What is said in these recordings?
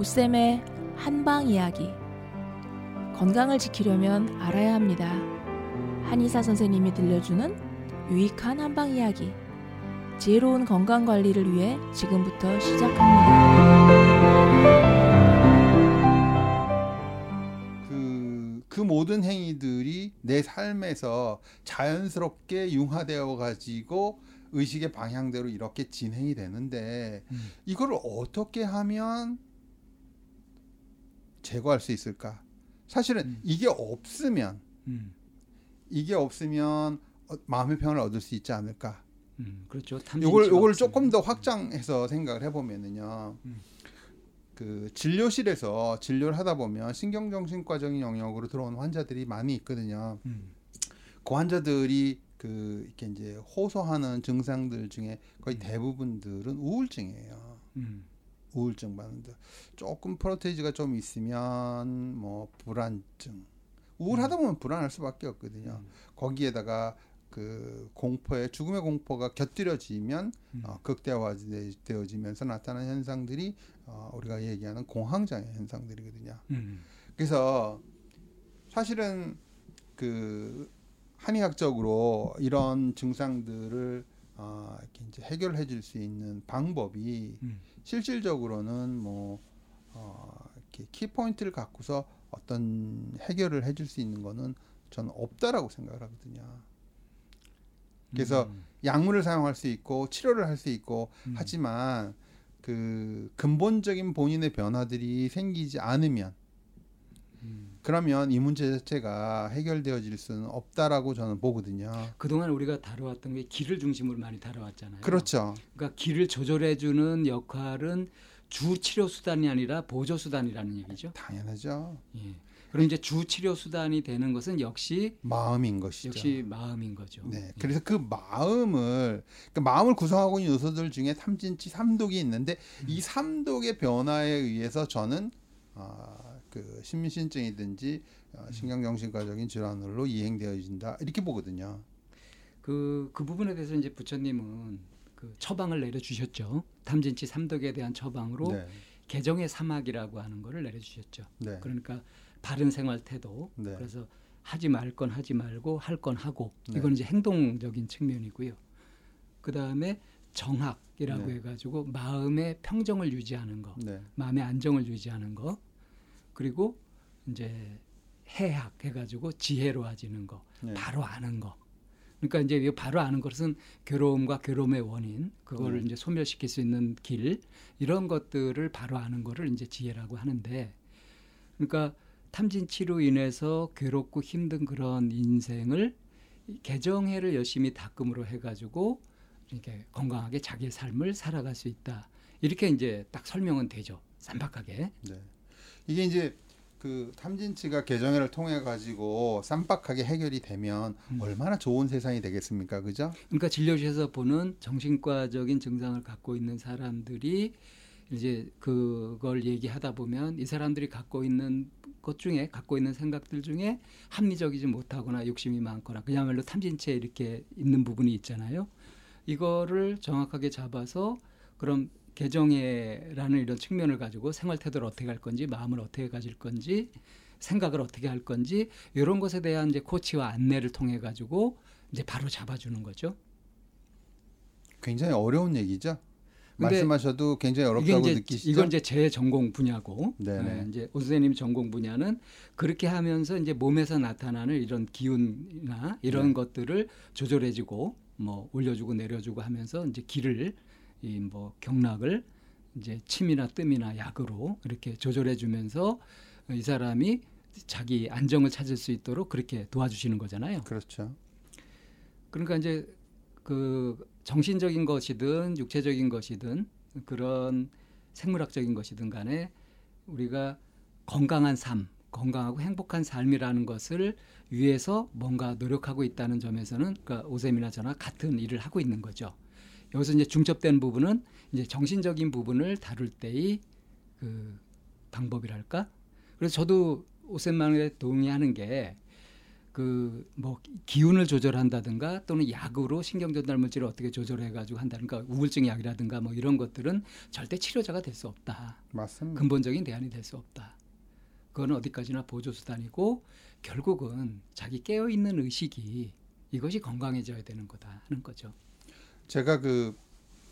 오쌤의 한방 이야기. 건강을 지키려면 알아야 합니다. 한의사 선생님이 들려주는 유익한 한방 이야기. 지혜로운 건강 관리를 위해 지금부터 시작합니다. 그, 그 모든 행위들이 내 삶에서 자연스럽게 융화되어 가지고 의식의 방향대로 이렇게 진행이 되는데 음. 이걸 어떻게 하면 제거할 수 있을까? 사실은 음. 이게 없으면 음, 이게 없으면 어, 마음의 평안을 얻을 수 있지 않을까? 음, 그렇죠. 요걸 요걸. 조금 더 확장해서 생각을 해보면은요. 음. 그 진료실에서 진료를 하다 보면 신경정신과적인 영역으로 들어온 환자들이 많이 있거든요. 음, 그 환자들이 그 이렇게 이제 호소하는 증상들 중에 거의 음. 대부분들은 우울증이에요. 음, 우울증 반응들. 조금 프로테이지가 좀 있으면 뭐 불안증. 우울하다 보면 불안할 수밖에 없거든요. 음. 거기에다가 그 공포의 죽음의 공포가 곁들여지면 음. 어, 극대화되어지면서 나타나는 현상들이 어, 우리가 얘기하는 공황장애 현상들이거든요. 음, 그래서 사실은 그 한의학적으로 이런 증상들을 어, 이렇게 이제 해결해 줄 수 있는 방법이 음. 실질적으로는 뭐 어, 이렇게 키포인트를 갖고서 어떤 해결을 해줄 수 있는 거는 저는 없다라고 생각을 하거든요. 그래서 음, 약물을 사용할 수 있고 치료를 할 수 있고 음. 하지만 그 근본적인 본인의 변화들이 생기지 않으면 음. 그러면 이 문제 자체가 해결되어질 수는 없다라고 저는 보거든요. 그동안 우리가 다뤄왔던 게 기를 중심으로 많이 다뤄왔잖아요. 그렇죠. 그러니까 기를 조절해주는 역할은 주 치료 수단이 아니라 보조 수단이라는 얘기죠. 당연하죠. 예. 그럼 이제 주 치료 수단이 되는 것은 역시 마음인 것이죠. 역시 마음인 거죠. 네. 예. 그래서 그 마음을 그 마음을 구성하고 있는 요소들 중에 탐진치 삼독이 있는데 음. 이 삼독의 변화에 의해서 저는 아, 그 신민신증이든지 어, 음. 신경정신과적인 질환으로 이행되어진다 이렇게 보거든요. 그, 그 부분에 대해서 이제 부처님은 그 처방을 내려주셨죠. 탐진치 삼독에 대한 처방으로 네. 개정의 사막이라고 하는 거를 내려주셨죠. 네. 그러니까 바른 생활 태도. 네. 그래서 하지 말 건 하지 말고 할 건 하고 네. 이건 이제 행동적인 측면이고요. 그 다음에 정학이라고 네. 해가지고 마음의 평정을 유지하는 거, 네. 마음의 안정을 유지하는 거, 그리고 이제 해학 해가지고 지혜로워지는 거, 네. 바로 아는 거. 그러니까 이제 이 바로 아는 것은 괴로움과 괴로움의 원인, 그거를 네. 이제 소멸시킬 수 있는 길 이런 것들을 바로 아는 거를 이제 지혜라고 하는데, 그러니까 탐진치로 인해서 괴롭고 힘든 그런 인생을 이 개정해를 열심히 닦음으로 해가지고 이렇게 건강하게 자기 의 삶을 살아갈 수 있다. 이렇게 이제 딱 설명은 되죠. 쌈박하게. 네. 이게 이제 그 탐진치가 개정회를 통해 가지고 쌈박하게 해결이 되면 음. 얼마나 좋은 세상이 되겠습니까, 그죠? 그러니까 진료실에서 보는 정신과적인 증상을 갖고 있는 사람들이 이제 그걸 얘기하다 보면 이 사람들이 갖고 있는 것 중에 갖고 있는 생각들 중에 합리적이지 못하거나 욕심이 많거나 그야말로 탐진치에 이렇게 있는 부분이 있잖아요. 이거를 정확하게 잡아서 그럼 개정해라는 이런 측면을 가지고 생활 태도를 어떻게 할 건지 마음을 어떻게 가질 건지 생각을 어떻게 할 건지 이런 것에 대한 이제 코치와 안내를 통해 가지고 이제 바로 잡아주는 거죠. 굉장히 어려운 얘기죠. 말씀하셔도 굉장히 어렵다고 이제 느끼시죠? 이건 이제 제 전공 분야고, 네네. 네, 이제 오 선생님 전공 분야는 그렇게 하면서 이제 몸에서 나타나는 이런 기운이나 이런 네. 것들을 조절해주고 뭐 올려주고 내려주고 하면서 이제 기를 이 뭐 경락을 이제 침이나 뜸이나 약으로 이렇게 조절해 주면서 이 사람이 자기 안정을 찾을 수 있도록 그렇게 도와주시는 거잖아요. 그렇죠. 그러니까 이제 그 정신적인 것이든 육체적인 것이든 그런 생물학적인 것이든 간에 우리가 건강한 삶, 건강하고 행복한 삶이라는 것을 위해서 뭔가 노력하고 있다는 점에서는 그러니까 오셈이나 저나 같은 일을 하고 있는 거죠. 여기서 이제 중첩된 부분은 이제 정신적인 부분을 다룰 때의 그 방법이랄까. 그래서 저도 오셈 말에 동의하는 게 그 뭐 기운을 조절한다든가 또는 약으로 신경 전달 물질을 어떻게 조절해 가지고 한다든가 우울증 약이라든가 뭐 이런 것들은 절대 치료자가 될 수 없다. 맞습니다. 근본적인 대안이 될 수 없다. 그거는 어디까지나 보조 수단이고 결국은 자기 깨어 있는 의식이 이것이 건강해져야 되는 거다 하는 거죠. 제가 그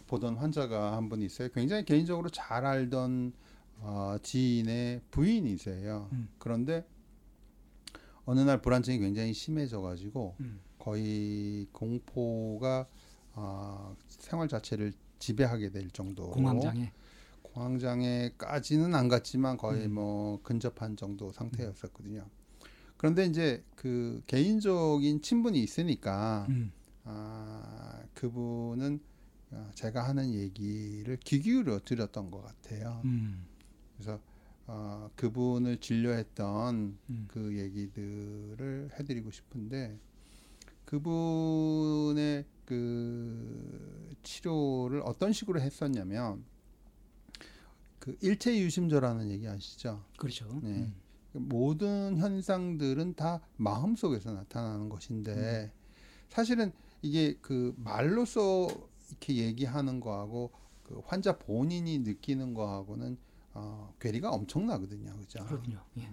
보던 환자가 한 분 있어요. 굉장히 개인적으로 잘 알던 어, 지인의 부인이세요. 음. 그런데 어느 날 불안증이 굉장히 심해져가지고 음. 거의 공포가 어, 생활 자체를 지배하게 될 정도로 공황장애. 공황장애까지는 안 갔지만 거의 음. 뭐 근접한 정도 상태였었거든요. 그런데 이제 그 개인적인 친분이 있으니까 음. 아, 그분은 아, 제가 하는 얘기를 귀 기울여 드렸던 것 같아요. 음. 그래서 어, 그분을 진료했던 음. 그 얘기들을 해드리고 싶은데 그분의 그 치료를 어떤 식으로 했었냐면 그 일체 유심조라는 얘기 아시죠? 그렇죠. 네. 음. 모든 현상들은 다 마음 속에서 나타나는 것인데 사실은 이게 그 말로써 이렇게 얘기하는 거하고 그 환자 본인이 느끼는 거하고는 어, 괴리가 엄청나거든요, 그죠? 그렇군요. 예.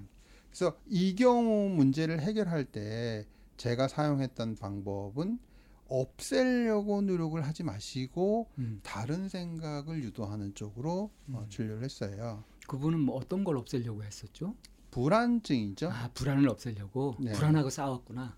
그래서 이 경우 문제를 해결할 때 제가 사용했던 방법은 없애려고 노력을 하지 마시고 음. 다른 생각을 유도하는 쪽으로 어, 음. 진료를 했어요. 그분은 뭐 어떤 걸 없애려고 했었죠? 불안증이죠. 아 불안을 없애려고 네. 불안하고 싸웠구나.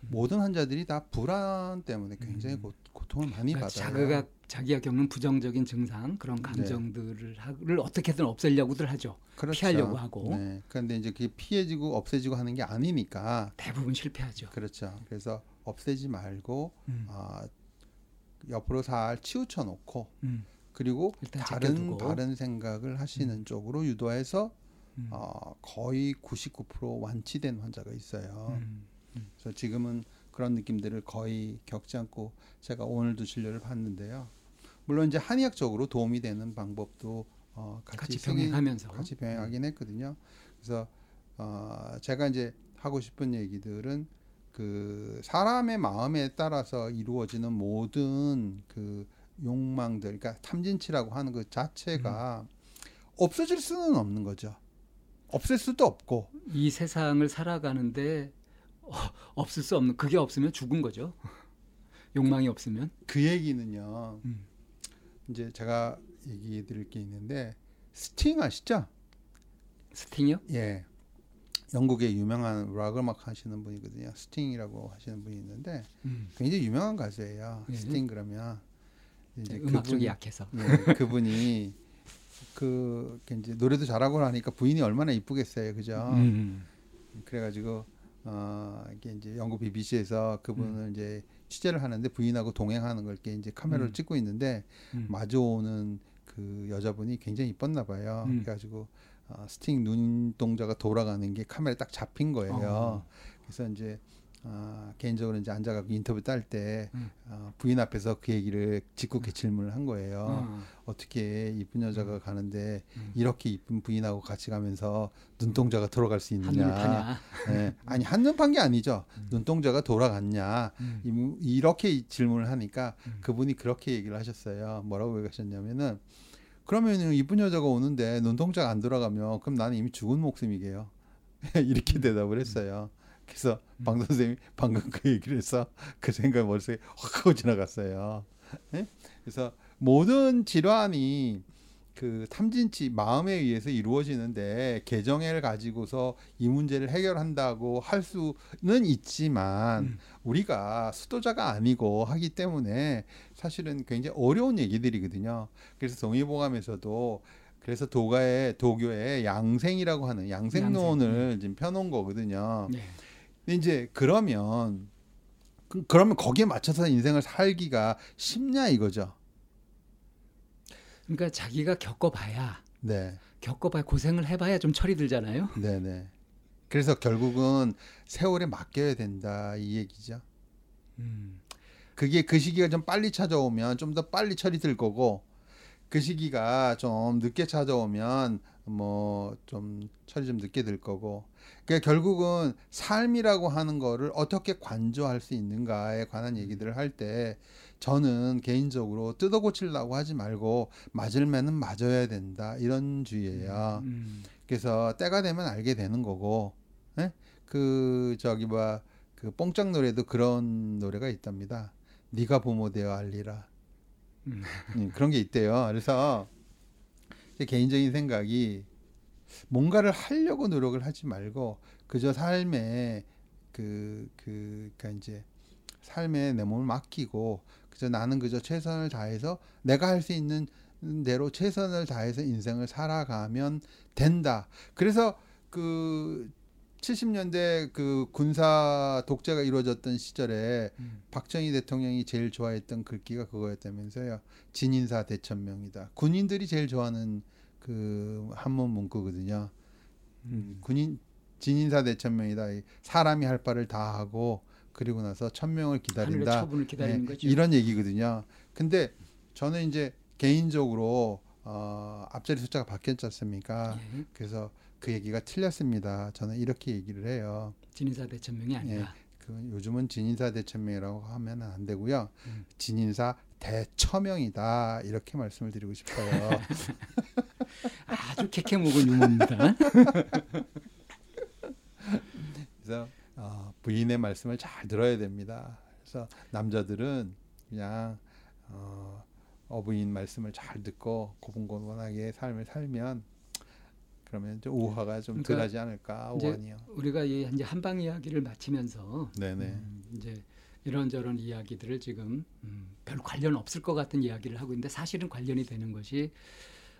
모든 환자들이 다 불안 때문에 굉장히 음. 고, 고통을 많이 그러니까 받아요. 자기가 자기가 겪는 부정적인 증상 네. 그런 감정들을 하를 어떻게든 없애려고들 하죠. 그렇죠. 피하려고 하고. 네. 그런데 이제 그게 피해지고 없애지고 하는 게 아니니까 대부분 실패하죠. 그렇죠. 그래서 없애지 말고 음. 아, 옆으로 살 치우쳐 놓고 음. 그리고 다른 제껴두고. 다른 생각을 하시는 쪽으로 유도해서 음. 어, 거의 99% 완치된 환자가 있어요. 음. 그래서 지금은 그런 느낌들을 거의 겪지 않고 제가 오늘도 진료를 받는데요. 물론 이제 한의학적으로 도움이 되는 방법도 어, 같이, 같이 병행하면서 같이 병행하긴 했거든요. 그래서 어, 제가 이제 하고 싶은 얘기들은 그 사람의 마음에 따라서 이루어지는 모든 그 욕망들, 그러니까 탐진치라고 하는 그 자체가 없어질 수는 없는 거죠. 없앨 수도 없고 이 세상을 살아가는데 어, 없을 수 없는 그게 없으면 죽은 거죠. 욕망이 없으면. 그 얘기는요. 음. 이제 제가 얘기 드릴 게 있는데 스팅 아시죠? 스팅이요? 예. 영국의 유명한 락 음악 하시는 분이거든요. 스팅이라고 하시는 분이 있는데 음. 굉장히 유명한 가수예요. 예. 스팅 그러면 이제 음악 쪽이 그분이- 약해서. 예, 그분이 그 이제 노래도 잘하고 하니까 부인이 얼마나 이쁘겠어요, 그죠? 음. 그래가지고 어 이게 이제 영국 BBC에서 그분을 이제 취재를 하는데 부인하고 동행하는 걸 이렇게 이제 카메라로 음. 찍고 있는데 음. 마주오는 그 여자분이 굉장히 이뻤나 봐요. 음. 그래가지고 어, 스팅 눈동자가 돌아가는 게 카메라에 딱 잡힌 거예요. 어. 그래서 이제 어, 개인적으로 이제 앉아가지고 인터뷰 딸때 음. 어, 부인 앞에서 그 얘기를 짓궂게 질문을 한 거예요. 어. 어떻게 이쁜 여자가 가는데 음. 이렇게 이쁜 부인하고 같이 가면서 눈동자가 돌아갈 수 있느냐? 예. 아니 한눈 판 게 아니죠. 음. 눈동자가 돌아갔냐? 음. 이- 이렇게 질문을 하니까 음. 그분이 그렇게 얘기를 하셨어요. 뭐라고 얘기하셨냐면은 그러면은 이쁜 여자가 오는데 눈동자가 안 돌아가면 그럼 나는 이미 죽은 목숨이게요. 이렇게 대답을 했어요. 그래서 음. 방 선생님이 방금 그 얘기를 해서 그 생각 머릿속에 확 하고 지나갔어요. 예? 그래서 모든 질환이 그 탐진치 마음에 의해서 이루어지는데 개정애를 가지고서 이 문제를 해결한다고 할 수는 있지만 음. 우리가 수도자가 아니고 하기 때문에 사실은 굉장히 어려운 얘기들이거든요. 그래서 동의보감에서도 그래서 도가의 도교에 양생이라고 하는 양생론을 지금 펴놓은 거거든요. 네. 근데 이제 그러면 그, 그러면 거기에 맞춰서 인생을 살기가 쉽냐 이거죠. 그러니까 자기가 겪어봐야 네, 겪어봐야 고생을 해봐야 좀 철이 들잖아요. 네, 네. 그래서 결국은 세월에 맡겨야 된다 이 얘기죠. 음. 그게 그 시기가 좀 빨리 찾아오면 좀 더 빨리 철이 들 거고 그 시기가 좀 늦게 찾아오면 뭐 좀 철이 좀 늦게 들 거고 그러니까 결국은 삶이라고 하는 거를 어떻게 관조할 수 있는가에 관한 얘기들을 할 때 저는 개인적으로 뜯어 고치려고 하지 말고 맞을 매는 맞아야 된다 이런 주의예요. 음. 그래서 때가 되면 알게 되는 거고 예? 그 저기 뭐그 뽕짝 노래도 그런 노래가 있답니다. 네가 부모 되어 알리라. 음. 음, 그런 게 있대요. 그래서 제 개인적인 생각이 뭔가를 하려고 노력을 하지 말고 그저 삶에 그, 그, 그니까 이제 삶에 내 몸을 맡기고 그저 나는 그저 최선을 다해서 내가 할 수 있는 대로 최선을 다해서 인생을 살아가면 된다. 그래서 그 70년대 그 군사 독재가 이루어졌던 시절에 음. 박정희 대통령이 제일 좋아했던 글귀가 그거였다면서요. 진인사 대천명이다. 군인들이 제일 좋아하는 그 한문 문구거든요. 음. 군인 진인사 대천명이다. 이 사람이 할 바를 다 하고 그리고 나서 천명을 기다린다. 네. 이런 얘기거든요. 근데 저는 이제 개인적으로 어, 앞자리 숫자가 바뀌었지 않습니까? 예. 그래서 그 얘기가 틀렸습니다. 저는 이렇게 얘기를 해요. 진인사 대천명이 아니라. 그 요즘은 진인사 대천명이라고 하면 안 되고요. 음. 진인사 대처명이다 이렇게 말씀을 드리고 싶어요. 아주 캐캐 먹은 유머입니다. 그래서 어, 부인의 말씀을 잘 들어야 됩니다. 그래서 남자들은 그냥 어, 어부인 말씀을 잘 듣고 고분고분하게 삶을 살면 그러면 좀 우화가 좀 그러니까 덜하지 않을까 오한이요. 우리가 이 이제 한방 이야기를 마치면서 네네. 음, 이제 이런저런 이야기들을 지금 음, 별 관련 없을 것 같은 이야기를 하고 있는데 사실은 관련이 되는 것이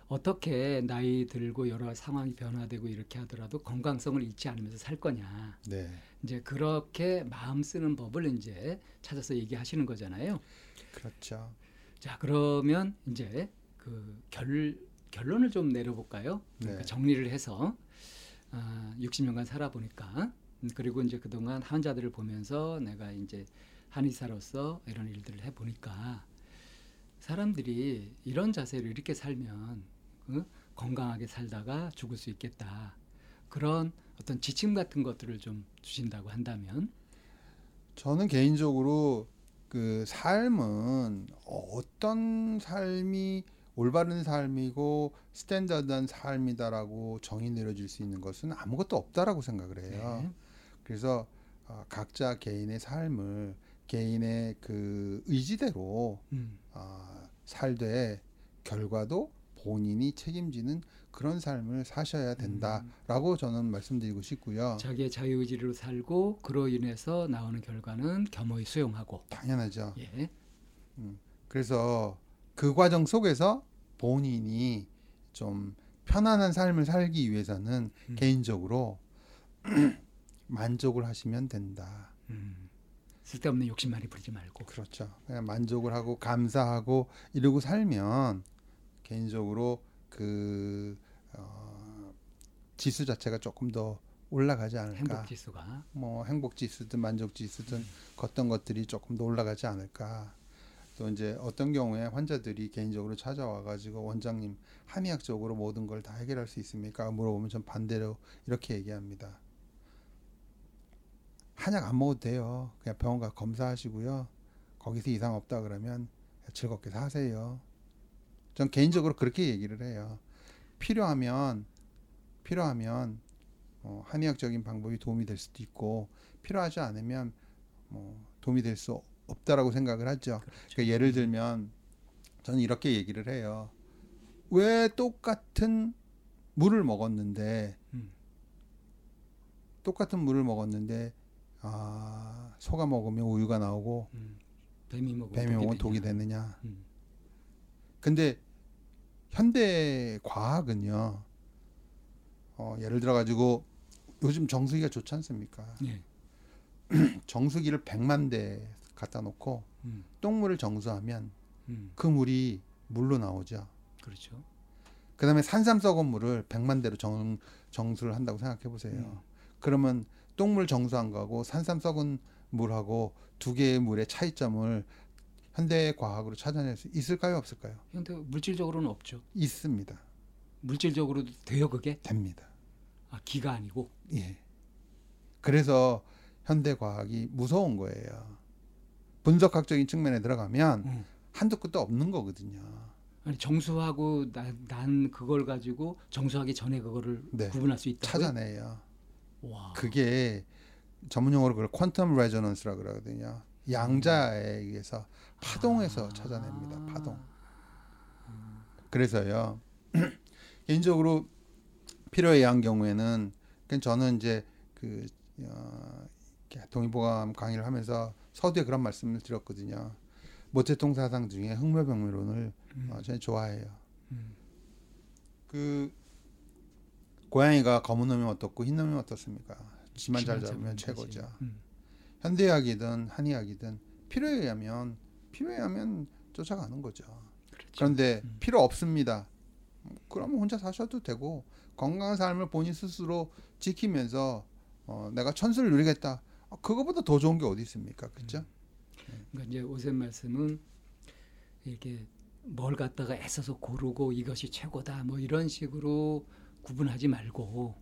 어떻게 나이 들고 여러 상황이 변화되고 이렇게 하더라도 건강성을 잃지 않으면서 살 거냐. 네. 이제 그렇게 마음 쓰는 법을 이제 찾아서 얘기하시는 거잖아요. 그렇죠. 자, 그러면 이제 그 결, 결론을 좀 내려볼까요? 그러니까 네. 정리를 해서 아, 60년간 살아보니까 음, 그리고 이제 그동안 환자들을 보면서 내가 이제 한의사로서 이런 일들을 해보니까 사람들이 이런 자세로 이렇게 살면 어? 건강하게 살다가 죽을 수 있겠다. 그런 어떤 지침 같은 것들을 좀 주신다고 한다면 저는 개인적으로 그 삶은 어떤 삶이 올바른 삶이고 스탠다드한 삶이다라고 정의 내려질 수 있는 것은 아무것도 없다라고 생각을 해요. 네. 그래서 어, 각자 개인의 삶을 개인의 그 의지대로 음, 어, 살되 결과도 본인이 책임지는 그런 삶을 사셔야 된다라고 저는 말씀드리고 싶고요. 자기의 자유의지로 살고 그로 인해서 나오는 결과는 겸허히 수용하고 당연하죠. 예. 그래서 그 과정 속에서 본인이 좀 편안한 삶을 살기 위해서는 음. 개인적으로 만족을 하시면 된다. 음, 쓸데없는 욕심 많이 부리지 말고 그렇죠. 그냥 만족을 하고 감사하고 이러고 살면 개인적으로 그 어, 지수 자체가 조금 더 올라가지 않을까. 행복 지수가 뭐 행복 지수든 만족 지수든 어떤 것들이 조금 더 올라가지 않을까. 또 이제 어떤 경우에 환자들이 개인적으로 찾아와 가지고 원장님 한의학적으로 모든 걸 다 해결할 수 있습니까? 물어보면 전 반대로 이렇게 얘기합니다. 한약 안 먹어도 돼요. 그냥 병원 가 검사하시고요. 거기서 이상 없다 그러면 즐겁게 사세요. 전 개인적으로 그렇게 얘기를 해요. 필요하면 필요하면 어, 한의학적인 방법이 도움이 될 수도 있고 필요하지 않으면 뭐 도움이 될 수 없다라고 생각을 하죠. 그러니까 예를 들면 저는 이렇게 얘기를 해요. 왜 똑같은 물을 먹었는데 음. 똑같은 물을 먹었는데 아, 소가 먹으면 우유가 나오고 음, 뱀이 먹으면 뱀이 먹으면 독이 되느냐? 음, 근데 현대 과학은요. 어, 예를 들어 가지고 요즘 정수기가 좋지 않습니까? 예. 정수기를 100만 대 갖다 놓고 음, 똥물을 정수하면 음, 그 물이 물로 나오죠. 그렇죠. 그다음에 산삼 썩은 물을 100만 대로 정, 정수를 한다고 생각해 보세요. 음. 그러면 똥물 정수한 거하고 산삼 썩은 물하고 두 개의 물의 차이점을 현대 과학으로 찾아낼 수 있을까요, 없을까요? 근데 물질적으로는 없죠. 있습니다. 물질적으로도 돼요 그게? 됩니다. 아 기가 아니고. 예. 그래서 현대 과학이 무서운 거예요. 분석학적인 측면에 들어가면 음. 한도 끝도 없는 거거든요. 아니 정수하고 난, 난 그걸 가지고 정수하기 전에 그거를 네. 구분할 수 있다. 찾아내요. 와. 그게 전문 용어로 그걸 퀀텀 레저넌스라 그러거든요. 양자에 의해서 파동에서 찾아냅니다. 파동. 그래서요. 개인적으로 필요에 의한 경우에는 그냥 저는 이제 그 어, 동의보감 강의를 하면서 서두에 그런 말씀을 드렸거든요. 모태통 사상 중에 흑묘병리론을 음. 어, 저는 좋아해요. 음. 그 고양이가 검은 놈이 어떻고 흰 놈이 어떻습니까? 지만 잘 잡으면 최고죠. 음. 현대의학이든 한의학이든 필요에 의하면 필요에 의하면 쫓아가는 거죠. 그렇죠. 그런데 음. 필요 없습니다. 그러면 혼자 사셔도 되고 건강한 삶을 본인 스스로 지키면서 어, 내가 천수를 누리겠다. 어, 그거보다 더 좋은 게 어디 있습니까? 그렇죠? 그러니까 이제 오센 말씀은 이렇게 뭘 갖다가 애써서 고르고 이것이 최고다 뭐 이런 식으로 구분하지 말고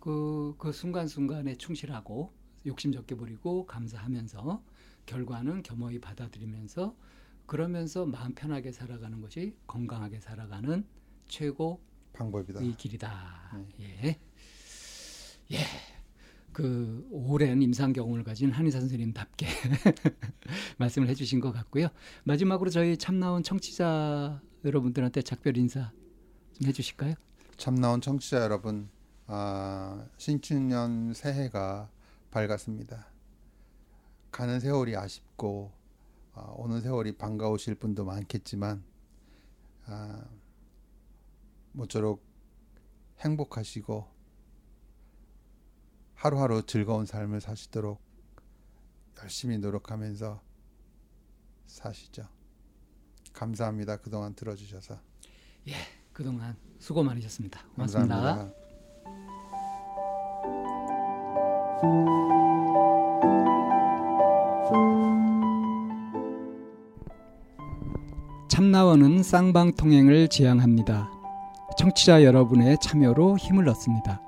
그, 그 순간순간에 충실하고 욕심 적게 부리고 감사하면서 결과는 겸허히 받아들이면서 그러면서 마음 편하게 살아가는 것이 건강하게 살아가는 최고 방법이다. 이 길이다. 예. 예. 그 오랜 임상 경험을 가진 한의사 선생님답게 말씀을 해주신 것 같고요. 마지막으로 저희 참 나온 청취자 여러분들한테 작별 인사 좀 해주실까요? 참 나온 청취자 여러분, 아, 신축년 새해가 밝았습니다. 가는 세월이 아쉽고 아, 오는 세월이 반가우실 분도 많겠지만 아, 모쪼록 행복하시고 하루하루 즐거운 삶을 사시도록 열심히 노력하면서 사시죠. 감사합니다. 그동안 들어주셔서 그동안 수고 많으셨습니다. 고맙습니다. 감사합니다. 참나원은 쌍방통행을 지향합니다. 청취자 여러분의 참여로 힘을 얻습니다.